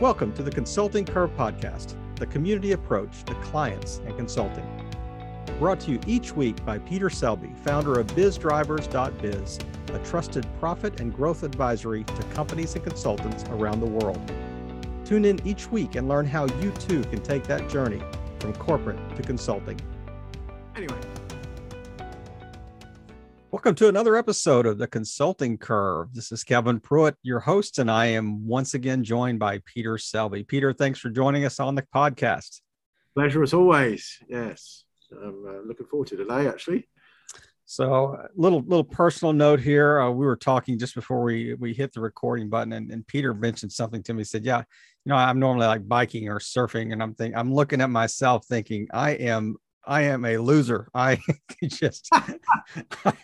Welcome to the Consulting Curve Podcast, the community approach to clients and consulting. Brought to you each week by Peter Selby, founder of BizDrivers.biz, a trusted profit and growth advisory to companies and consultants around the world. Tune in each week and learn how you too can take that journey from corporate to consulting. Anyway, welcome to another episode of the Consulting Curve. This is Kevin Pruitt, your host, and I am once again joined by Peter Selby. Peter, thanks for joining us on the podcast. Pleasure as always. Yes, I'm uh, looking forward to today, actually. So, a little little personal note here. Uh, we were talking just before we we hit the recording button, and, and Peter mentioned something to me. He said, "Yeah, you know, I'm normally like biking or surfing, and I'm thinking, I'm looking at myself, thinking, I am I am a loser. I just, I,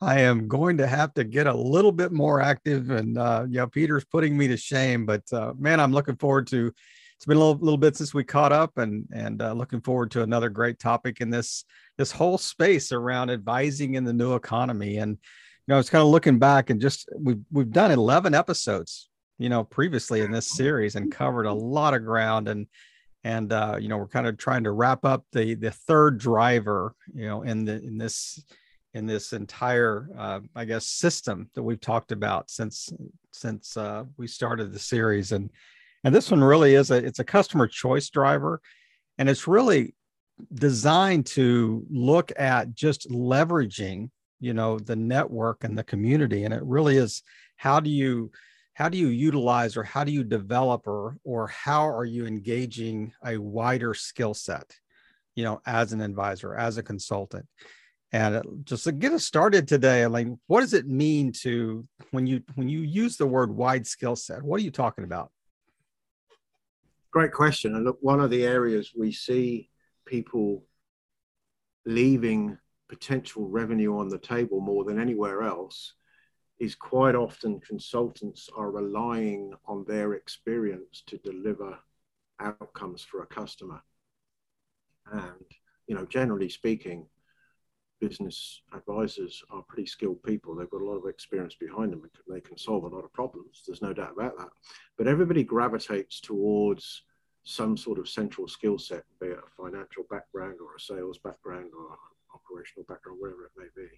I, am going to have to get a little bit more active. And, uh, know, Peter's putting me to shame, but, uh, man, I'm looking forward to, it's been a little, little bit since we caught up and, and, uh, looking forward to another great topic in this, this whole space around advising in the new economy. And, you know, I was kind of looking back and just, we've, we've done 11 episodes, you know, previously in this series and covered a lot of ground and, and uh, you know we're kind of trying to wrap up the the third driver you know in the in this in this entire uh, i guess system that we've talked about since since uh, we started the series. And and this one really is a it's a customer choice driver and it's really designed to look at just leveraging you know the network and the community. And it really is how do you how do you utilize or how do you develop or or how are you engaging a wider skill set you know as an advisor as a consultant? And uh, just to get us started today like what does it mean to when you when you use the word wide skill set what are you talking about? Great question. And look one of the areas we see people leaving potential revenue on the table more than anywhere else is quite often consultants are relying on their experience to deliver outcomes for a customer. And, you know, generally speaking, business advisors are pretty skilled people. They've got a lot of experience behind them. And they can solve a lot of problems. There's no doubt about that. But everybody gravitates towards some sort of central skill set, be it a financial background or a sales background or operational background, whatever it may be.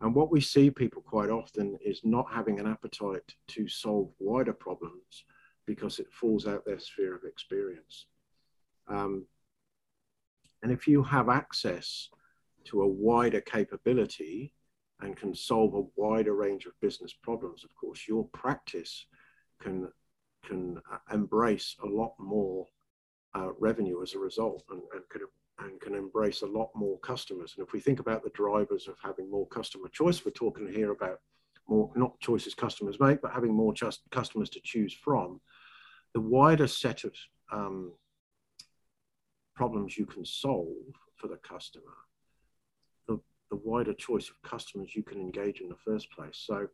And what we see people quite often is not having an appetite to solve wider problems because it falls out their sphere of experience. Um, and if you have access to a wider capability and can solve a wider range of business problems, of course, your practice can can uh, embrace a lot more uh, revenue as a result and, and could and can embrace a lot more customers. And if we think about the drivers of having more customer choice, we're talking here about more, not choices customers make, but having more just customers to choose from. The wider set of um, problems you can solve for the customer, the, the wider choice of customers you can engage in the first place. So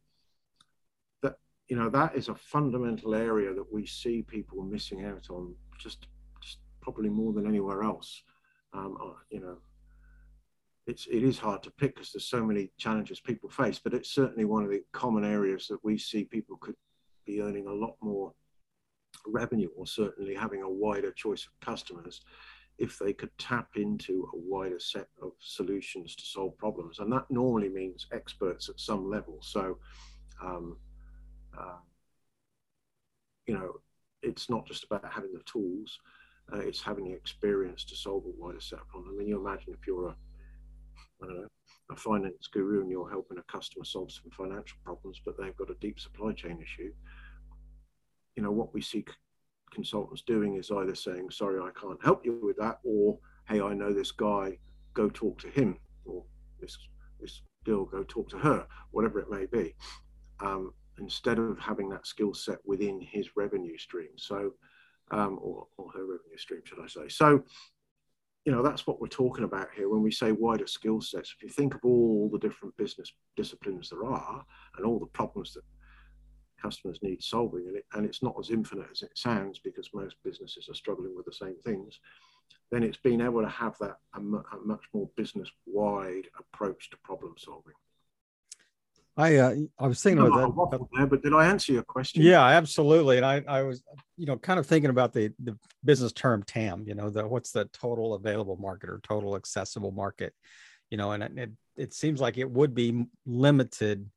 that, you know, that is a fundamental area that we see people missing out on just, just probably more than anywhere else um, you know, it's it is hard to pick because there's so many challenges people face, but it's certainly one of the common areas that we see people could be earning a lot more revenue or certainly having a wider choice of customers if they could tap into a wider set of solutions to solve problems. And that normally means experts at some level. So, um, uh, you know, it's not just about having the tools, uh, it's having the experience to solve a wider set of problems. I mean, you imagine if you're a, I don't know, a finance guru and you're helping a customer solve some financial problems, but they've got a deep supply chain issue. You know, what we see consultants doing is either saying, sorry, I can't help you with that, or hey, I know this guy, go talk to him, or this this girl, go talk to her, whatever it may be. Um, instead of having that skill set within his revenue stream. So um, or, or her revenue stream, should I say. So, you know, that's what we're talking about here when we say wider skill sets. If you think of all the different business disciplines there are and all the problems that customers need solving, and, it, and it's not as infinite as it sounds because most businesses are struggling with the same things, then it's being able to have that a, a much more business wide approach to problem solving. I uh, I was thinking about that. There, but did I answer your question? Yeah, absolutely. And I, I was, you know, kind of thinking about the the business term TAM. You know, the what's the total available market or total accessible market. You know, and it it seems like it would be limited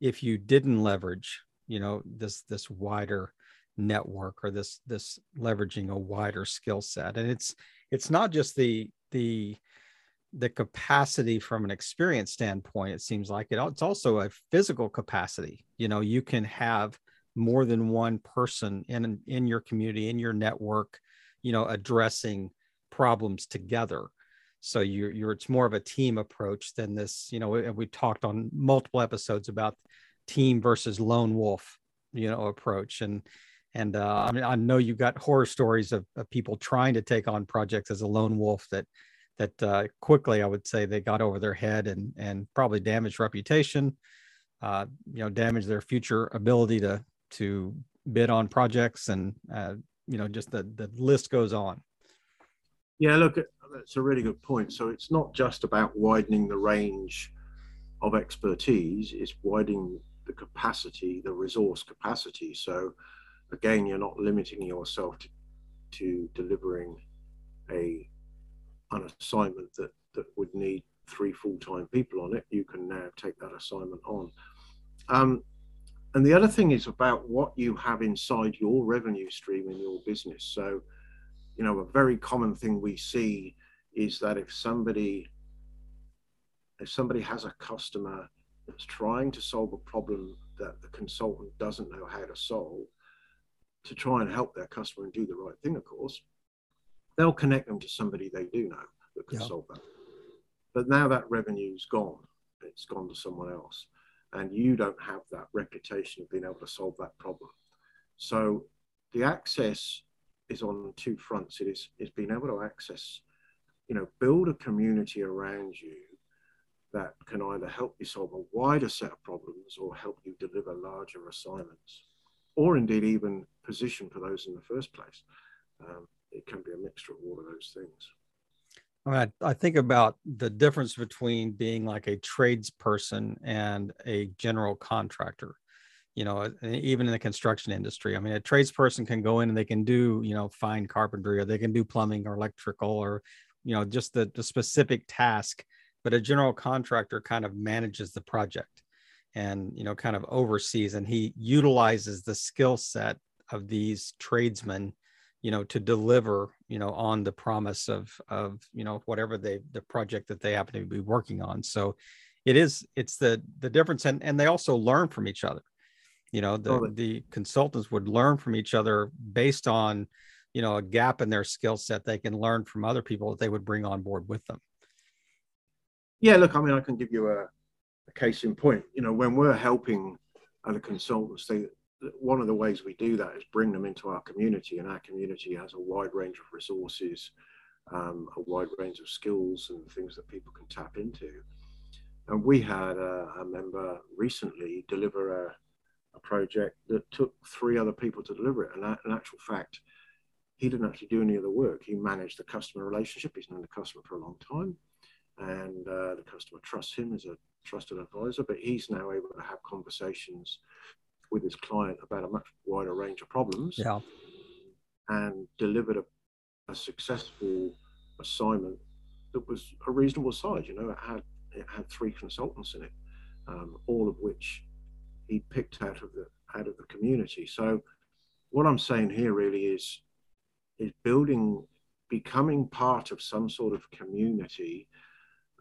if you didn't leverage, you know, this this wider network or this this leveraging a wider skill set. And it's it's not just the the the capacity from an experience standpoint it seems like it, it's also a physical capacity you know you can have more than one person in in your community in your network you know addressing problems together. So you're, you're it's more of a team approach than this you know we, we talked on multiple episodes about team versus lone wolf you know approach. And and uh, I mean I know you've got horror stories of, of people trying to take on projects as a lone wolf that that uh, quickly I would say they got over their head and and probably damaged reputation, uh, you know, damaged their future ability to to bid on projects, and uh, you know, just the the list goes on. Yeah, look, that's a really good point. So it's not just about widening the range of expertise; it's widening the capacity, the resource capacity. So again, you're not limiting yourself to, to delivering a an assignment that, that would need three full-time people on it, you can now take that assignment on. Um, and the other thing is about what you have inside your revenue stream in your business. So, you know, a very common thing we see is that if somebody if somebody has a customer that's trying to solve a problem that the consultant doesn't know how to solve, to try and help their customer and do the right thing, of course, they'll connect them to somebody they do know that can yeah. solve that. But now that revenue's gone, it's gone to someone else, and you don't have that reputation of being able to solve that problem. So the access is on two fronts. It is is being able to access, you know, build a community around you that can either help you solve a wider set of problems or help you deliver larger assignments, or indeed even position for those in the first place. Um, it can be a mixture of all of those things. I, I think about the difference between being like a tradesperson and a general contractor. You know, uh, even in the construction industry, I mean, a tradesperson can go in and they can do, you know, fine carpentry or they can do plumbing or electrical or, you know, just the, the specific task. But a general contractor kind of manages the project and, you know, kind of oversees and he utilizes the skill set of these tradesmen you know to deliver you know on the promise of of you know whatever they the project that they happen to be working on. So it is it's the the difference and and they also learn from each other. You know the oh, the consultants would learn from each other based on you know a gap in their skill set they can learn from other people that they would bring on board with them. Yeah look i mean i can give you a, a case in point. You know when we're helping other consultants they one of the ways we do that is bring them into our community, and our community has a wide range of resources, um, a wide range of skills and things that people can tap into. And we had a, a member recently deliver a, a, project that took three other people to deliver it. And in actual fact, he didn't actually do any of the work. He managed the customer relationship. He's known the customer for a long time, and uh, the customer trusts him as a trusted advisor. But he's now able to have conversations with his client about a much wider range of problems yeah. and delivered a, a successful assignment that was a reasonable size. You know, it had it had three consultants in it, um, all of which he picked out of the out of the community. So, what I'm saying here really is is building, becoming part of some sort of community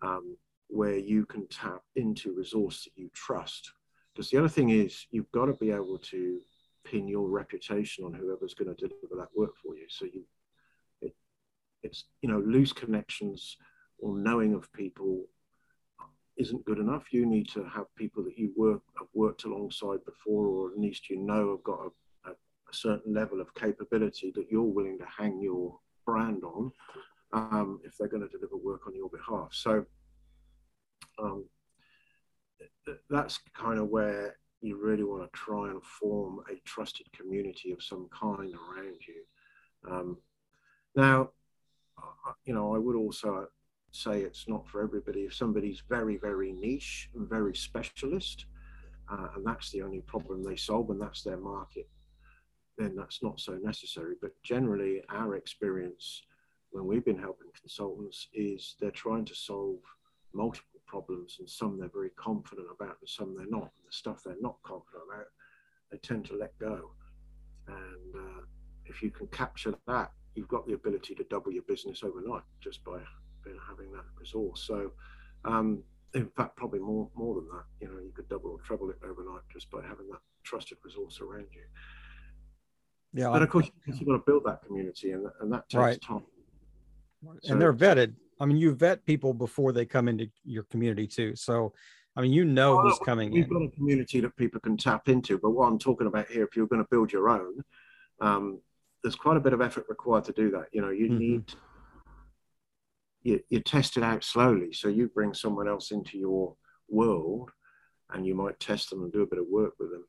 um, where you can tap into resource that you trust because the other thing is, you've got to be able to pin your reputation on whoever's going to deliver that work for you. So you, it, it's you know, loose connections or knowing of people isn't good enough. You need to have people that you work have worked alongside before, or at least you know have got a, a, a certain level of capability that you're willing to hang your brand on um, if they're going to deliver work on your behalf. So um, that's kind of where you really want to try and form a trusted community of some kind around you. Um, now, you know, I would also say it's not for everybody. If somebody's very, very niche and very specialist, uh, and that's the only problem they solve, and that's their market, then that's not so necessary. But generally, our experience when we've been helping consultants is they're trying to solve multiple problems, and some they're very confident about, and some they're not. And the stuff they're not confident about, they tend to let go. And uh, if you can capture that, you've got the ability to double your business overnight just by having that resource. So, um, in fact, probably more more than that. You know, you could double or treble it overnight just by having that trusted resource around you. Yeah, and of course, you've got to build that community, and, and that takes right. time. So, and they're vetted. I mean, you vet people before they come into your community too. So, I mean, you know well, who's coming we've in. got a community that people can tap into. But what I'm talking about here, if you're going to build your own, um, there's quite a bit of effort required to do that. You know, you mm-hmm. need you, you test it out slowly. So you bring someone else into your world, and you might test them and do a bit of work with them,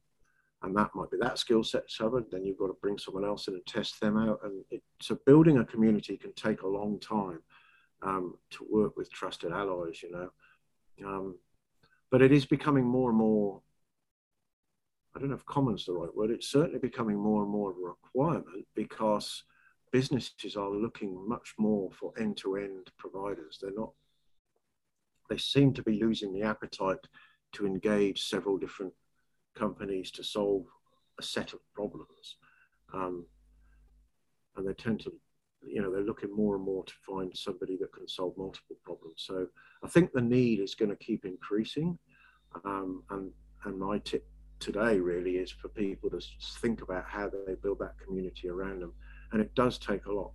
and that might be that skill set covered. Then you've got to bring someone else in and test them out. And it, so building a community can take a long time um, to work with trusted allies. You know. Um, but it is becoming more and more I don't know if common's the right word, it's certainly becoming more and more of a requirement because businesses are looking much more for end to end providers. They're not, they seem to be losing the appetite to engage several different companies to solve a set of problems. Um, and they tend to, you know, they're looking more and more to find somebody that can solve multiple problems. So I think the need is going to keep increasing. Um, and, and my tip today really is for people to think about how they build that community around them and it does take a lot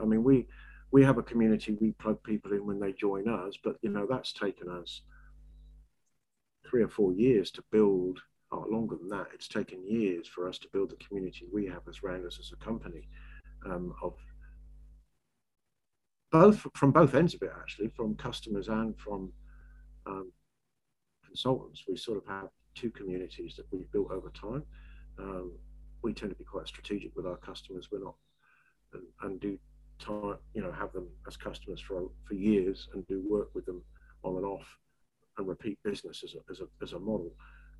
i mean we we have a community we plug people in when they join us but you know that's taken us three or four years to build oh, longer than that it's taken years for us to build the community we have as around us as a company um, of both from both ends of it actually from customers and from um, consultants we sort of have two communities that we've built over time. Um, we tend to be quite strategic with our customers. We're not and, and do time, you know, have them as customers for for years and do work with them on and off and repeat business as a as a, as a model.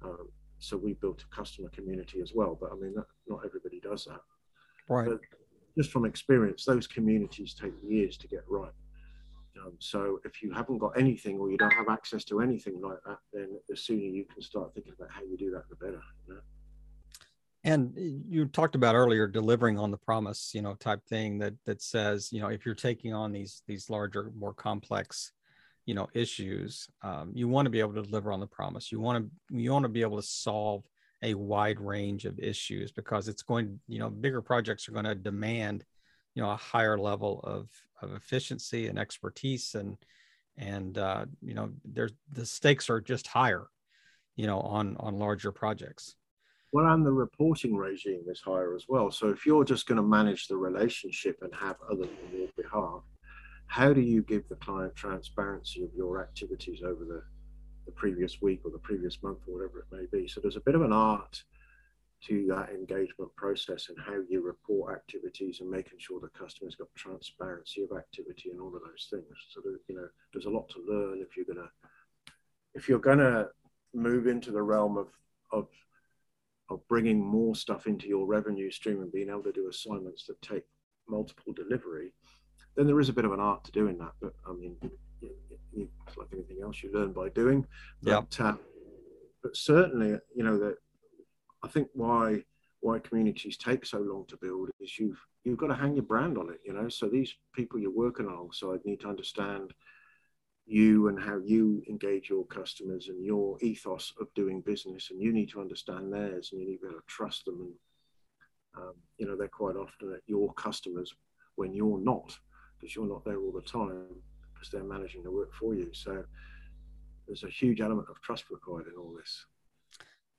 Um, so we built a customer community as well. But I mean, that, not everybody does that. Right. But just from experience, those communities take years to get right. Um, so if you haven't got anything or you don't have access to anything like that, then the sooner you can start thinking about how you do that, the better. You know? And you talked about earlier delivering on the promise, you know, type thing that that says, you know, if you're taking on these these larger, more complex, you know, issues, um, you want to be able to deliver on the promise. You want to you want to be able to solve a wide range of issues because it's going, you know, bigger projects are going to demand you know a higher level of of efficiency and expertise and and uh, you know there's the stakes are just higher you know on on larger projects. Well and the reporting regime is higher as well. So if you're just going to manage the relationship and have others on your behalf how do you give the client transparency of your activities over the the previous week or the previous month or whatever it may be so there's a bit of an art to that engagement process and how you report activities and making sure the customer's got transparency of activity and all of those things. So that, you know, there's a lot to learn if you're gonna if you're gonna move into the realm of of of bringing more stuff into your revenue stream and being able to do assignments that take multiple delivery, then there is a bit of an art to doing that. But I mean, it's like anything else you learn by doing. But, yeah. Uh, but certainly, you know that I think why why communities take so long to build is you've you've got to hang your brand on it, you know. So these people you're working alongside need to understand you and how you engage your customers and your ethos of doing business, and you need to understand theirs, and you need to be able to trust them. And um, you know, they're quite often at your customers when you're not, because you're not there all the time, because they're managing the work for you. So there's a huge element of trust required in all this.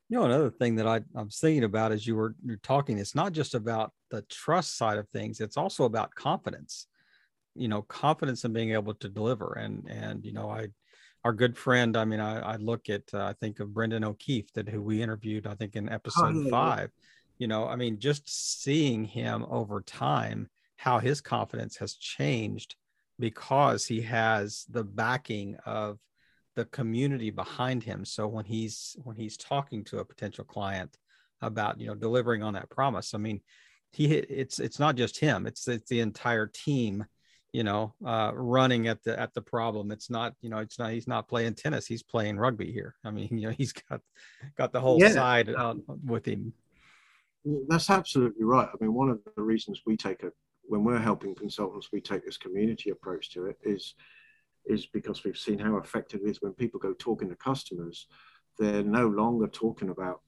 You know, another thing that I, I'm thinking about as you were you're talking, it's not just about the trust side of things, it's also about confidence. You know, confidence in being able to deliver. And and you know, I our good friend, I mean, I, I look at uh, I think of Brendan O'Keefe that who we interviewed, I think in episode oh, yeah, five. Yeah. You know, I mean, just seeing him over time, how his confidence has changed because he has the backing of the community behind him. So when he's when he's talking to a potential client about you know delivering on that promise i mean he it's it's not just him it's it's the entire team you know uh running at the at the problem. It's not you know it's not he's not playing tennis he's playing rugby here. I mean you know he's got got the whole yeah. side out with him. that's absolutely right. I mean one of the reasons we take a when we're helping consultants we take this community approach to it is is because we've seen how effective it is when people go talking to customers they're no longer talking about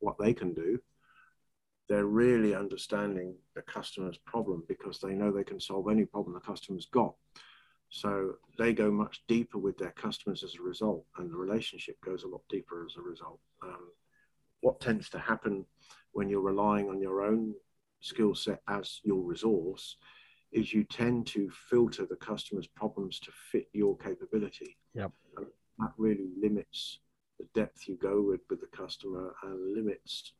what they can do they're really understanding the customer's problem because they know they can solve any problem the customer's got. So they go much deeper with their customers as a result, and the relationship goes a lot deeper as a result. Um, what tends to happen when you're relying on your own skill set as your resource is you tend to filter the customer's problems to fit your capability. Yep. And that really limits the depth you go with with the customer and limits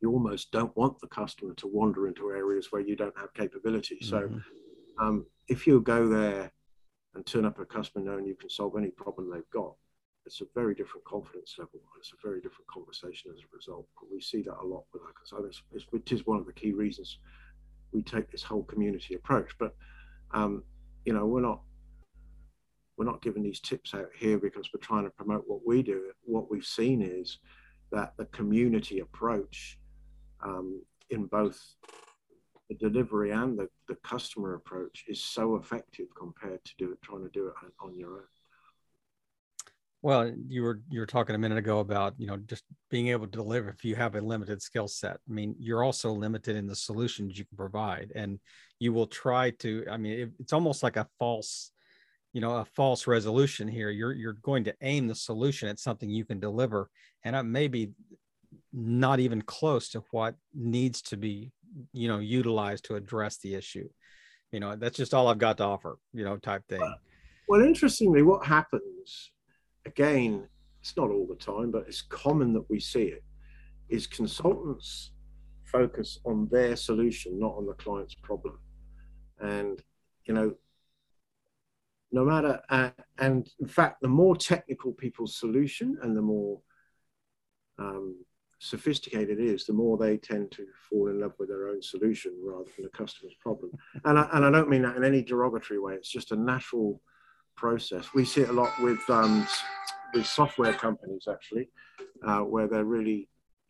you almost don't want the customer to wander into areas where you don't have capability. So mm-hmm. um, if you go there and turn up a customer knowing you can solve any problem they've got, it's a very different confidence level. It's a very different conversation as a result. But we see that a lot with our consultants, which is one of the key reasons we take this whole community approach. But um, you know, we're not we're not giving these tips out here because we're trying to promote what we do. What we've seen is that the community approach um, in both the delivery and the, the customer approach is so effective compared to do trying to do it on, on your own. Well, you were you were talking a minute ago about you know just being able to deliver if you have a limited skill set. I mean, you're also limited in the solutions you can provide, and you will try to. I mean, it, it's almost like a false, you know, a false resolution here. You're you're going to aim the solution at something you can deliver, and it may be not even close to what needs to be you know utilized to address the issue you know that's just all i've got to offer you know type thing well interestingly what happens again it's not all the time but it's common that we see it is consultants focus on their solution not on the client's problem and you know no matter uh, and in fact the more technical people's solution and the more um, sophisticated it is, the more they tend to fall in love with their own solution rather than the customer's problem. And I, and I don't mean that in any derogatory way. It's just a natural process. We see it a lot with um, with software companies actually, uh, where they're really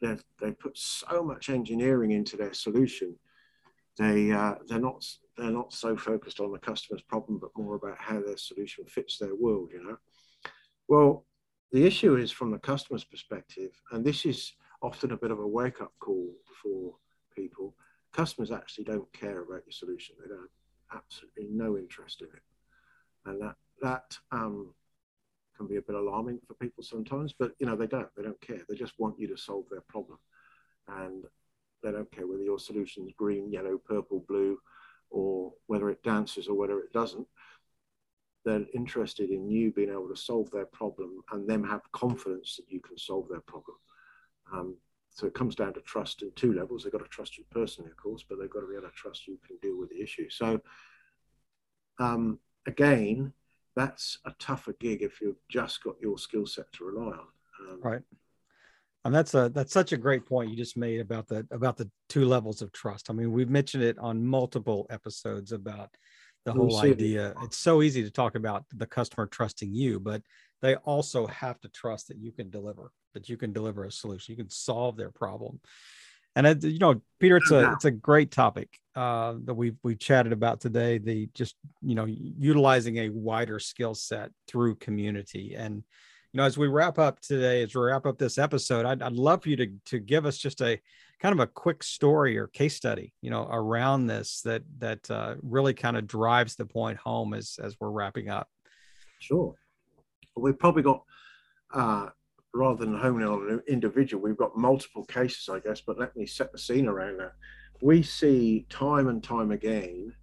they they put so much engineering into their solution. They uh, they're not they're not so focused on the customer's problem, but more about how their solution fits their world. You know, well. The issue is from the customer's perspective, and this is often a bit of a wake up call for people. Customers actually don't care about your solution. They don't have absolutely no interest in it. And that, that um, can be a bit alarming for people sometimes, but you know, they don't, they don't care. They just want you to solve their problem. And they don't care whether your solution is green, yellow, purple, blue, or whether it dances or whether it doesn't. They're interested in you being able to solve their problem and them have confidence that you can solve their problem. Um, so it comes down to trust in two levels. They've got to trust you personally, of course, but they've got to be able to trust you can deal with the issue. So um, again, that's a tougher gig if you've just got your skill set to rely on. Um, right. And that's a that's such a great point you just made about the about the two levels of trust. I mean, we've mentioned it on multiple episodes about the whole idea. It's so easy to talk about the customer trusting you, but they also have to trust that you can deliver, that you can deliver a solution, you can solve their problem. And you know, Peter, it's a it's a great topic uh, that we we chatted about today. The just you know utilizing a wider skill set through community, and you know, as we wrap up today, as we wrap up this episode, I'd, I'd love for you to to give us just a kind of a quick story or case study, you know, around this that that uh, really kind of drives the point home as as we're wrapping up. Sure we've probably got, uh, rather than homing on an individual, we've got multiple cases, I guess, but let me set the scene around that. We see time and time again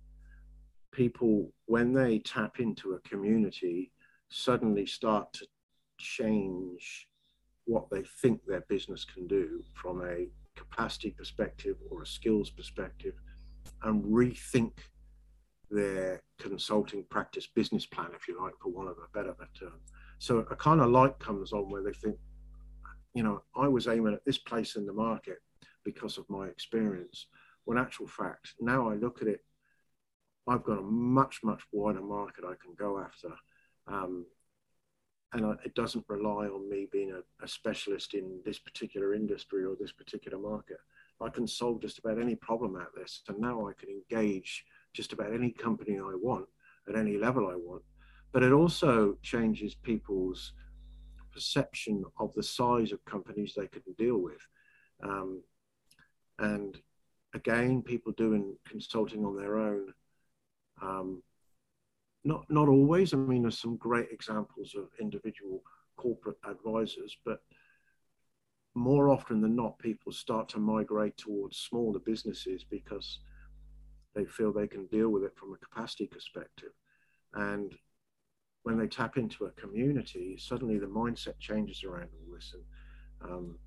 people, when they tap into a community, suddenly start to change what they think their business can do from a capacity perspective or a skills perspective and rethink their consulting practice business plan, if you like, for one of a better term. So a kind of light comes on where they think, you know, I was aiming at this place in the market because of my experience. When actual fact, now I look at it, I've got a much, much wider market I can go after. Um, and I, it doesn't rely on me being a, a, specialist in this particular industry or this particular market. I can solve just about any problem out there. So now I can engage just about any company I want at any level I want. But it also changes people's perception of the size of companies they can deal with. Um, and again, people doing consulting on their own um, not not always. I mean, there's some great examples of individual corporate advisors, but more often than not, people start to migrate towards smaller businesses because they feel they can deal with it from a capacity perspective. And when they tap into a community, suddenly the mindset changes around all this. And um,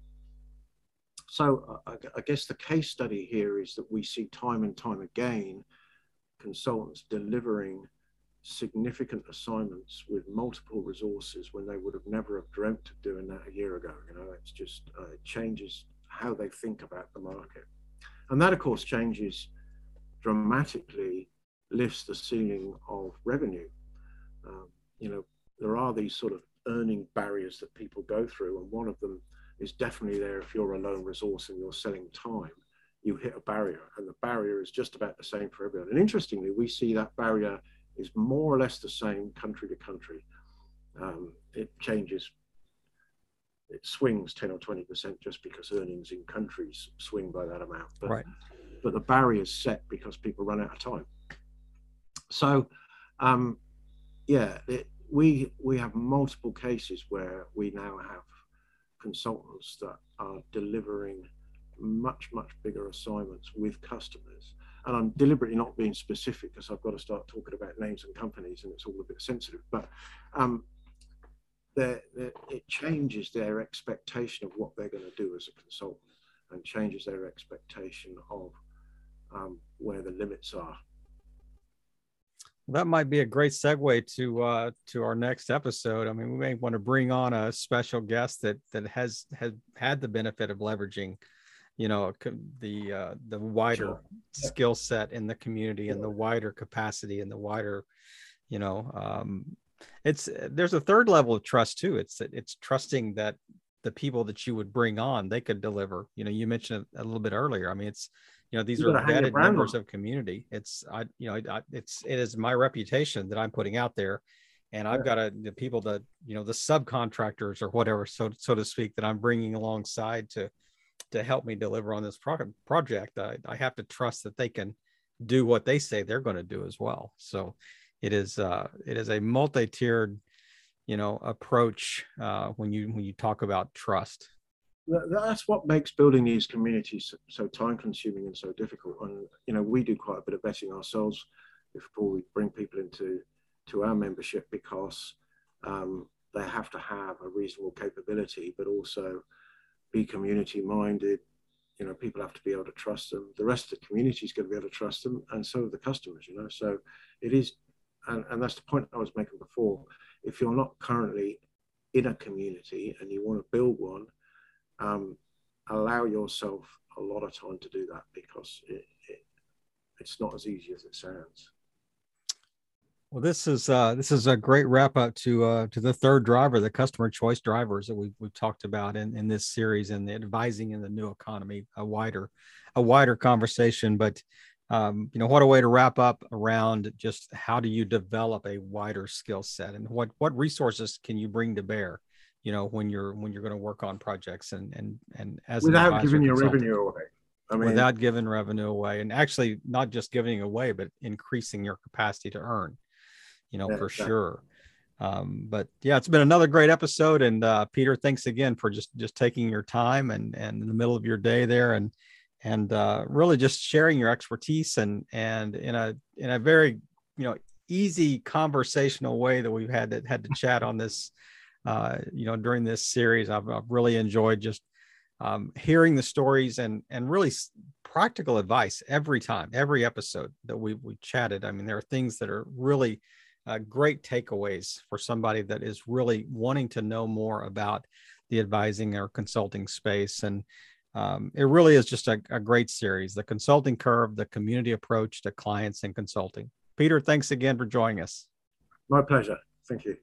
so I, guess the case study here is that we see time and time again consultants delivering significant assignments with multiple resources when they would have never have dreamt of doing that a year ago. You know, it's just uh, it changes how they think about the market, and that of course changes dramatically, lifts the ceiling of revenue. Um, you know, there are these sort of earning barriers that people go through, and one of them is definitely there if you're a lone resource and you're selling time. You hit a barrier, and the barrier is just about the same for everyone. And interestingly, we see that barrier is more or less the same country to country. Um, it changes, it swings 10 or 20% just because earnings in countries swing by that amount. But, right. but the barrier is set because people run out of time. So, um, yeah, it, we we have multiple cases where we now have consultants that are delivering much much bigger assignments with customers and I'm deliberately not being specific because I've got to start talking about names and companies and it's all a bit sensitive. But um, they're, they're, it changes their expectation of what they're going to do as a consultant and changes their expectation of um, where the limits are. That might be a great segue to uh, to our next episode. I mean, we may want to bring on a special guest that that has has had the benefit of leveraging you know the uh, the wider sure. skill set in the community and the wider capacity and the wider you know um, it's there's a third level of trust too. It's it's trusting that the people that you would bring on they could deliver. You know you mentioned it a little bit earlier. I mean it's you know these you are vetted members of community it's i you know I, it's it is my reputation that i'm putting out there and i've got to the people that you know the subcontractors or whatever so so to speak that i'm bringing alongside to to help me deliver on this pro- project, I, I have to trust that they can do what they say they're going to do as well. So it is uh, it is a multi-tiered, you know, approach uh, when you when you talk about trust. That's what makes building these communities so time-consuming and so difficult. And you know, we do quite a bit of vetting ourselves before we bring people into to our membership because um, they have to have a reasonable capability, but also be community minded. You know, people have to be able to trust them. The rest of the community is going to be able to trust them, and so are the customers. You know, so it is, and, and that's the point I was making before. If you're not currently in a community and you want to build one, um, allow yourself a lot of time to do that because it, it, it's not as easy as it sounds. Well, this is uh, this is a great wrap up to uh, to the third driver, the customer choice drivers that we've, we've talked about in, in this series and the advising in the new economy, a wider a wider conversation. But um, you know, what a way to wrap up around just how do you develop a wider skill set and what what resources can you bring to bear, you know, when you're when you're going to work on projects and and and as without giving your revenue away. I mean, without giving revenue away and actually not just giving away, but increasing your capacity to earn you know, yeah, for exactly. sure. Um, but yeah, it's been another great episode. And uh, Peter, thanks again for just just taking your time and and in the middle of your day there and and uh, really just sharing your expertise and and in a in a very you know easy conversational way that we've had that had to chat on this uh, you know during this series. I've, I've really enjoyed just um, hearing the stories and and really practical advice every time, every episode that we we chatted. I mean, there are things that are really uh, great takeaways for somebody that is really wanting to know more about the advising or consulting space. And um, it really is just a, a great series the consulting curve, the community approach to clients and consulting. Peter, thanks again for joining us. My pleasure. Thank you.